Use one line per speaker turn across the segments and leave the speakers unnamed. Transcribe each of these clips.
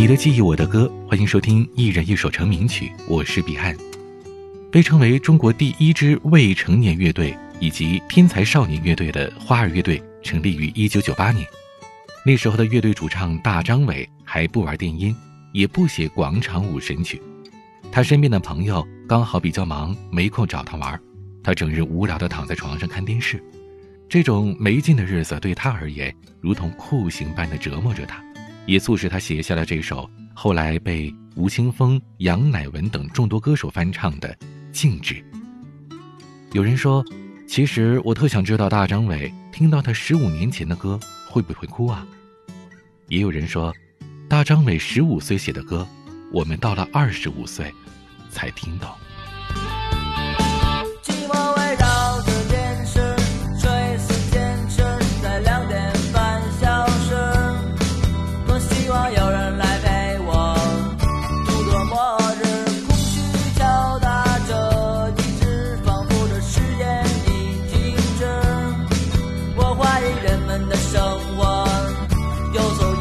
你的记忆，我的歌，欢迎收听一人一首成名曲。我是彼岸，被称为中国第一支未成年乐队以及天才少年乐队的花儿乐队成立于一九九八年。那时候的乐队主唱大张伟还不玩电音，也不写广场舞神曲。他身边的朋友刚好比较忙，没空找他玩。他整日无聊地躺在床上看电视。这种没劲的日子对他而言，如同酷刑般的折磨着他，也促使他写下了这首后来被吴青峰、杨乃文等众多歌手翻唱的《静止》。有人说，其实我特想知道大张伟听到他十五年前的歌会不会哭啊？也有人说，大张伟十五岁写的歌，我们到了二十五岁才听懂。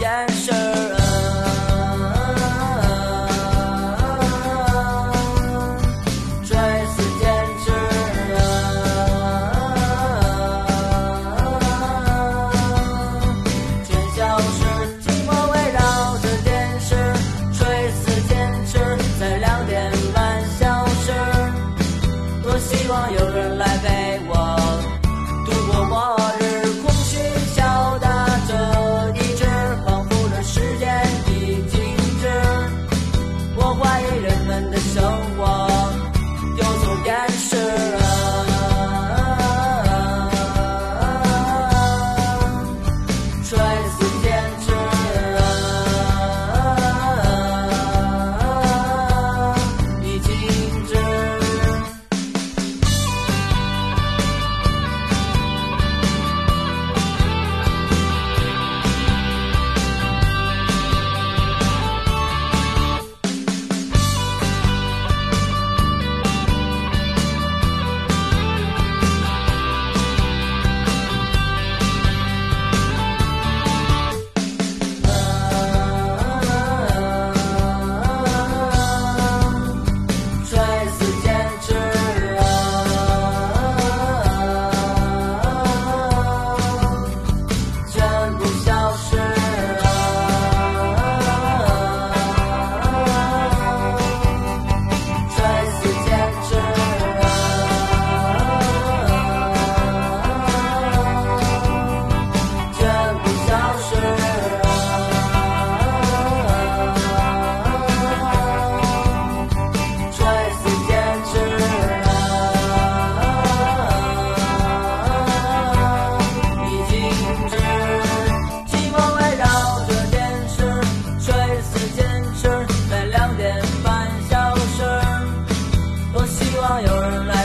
can't 笑。your life.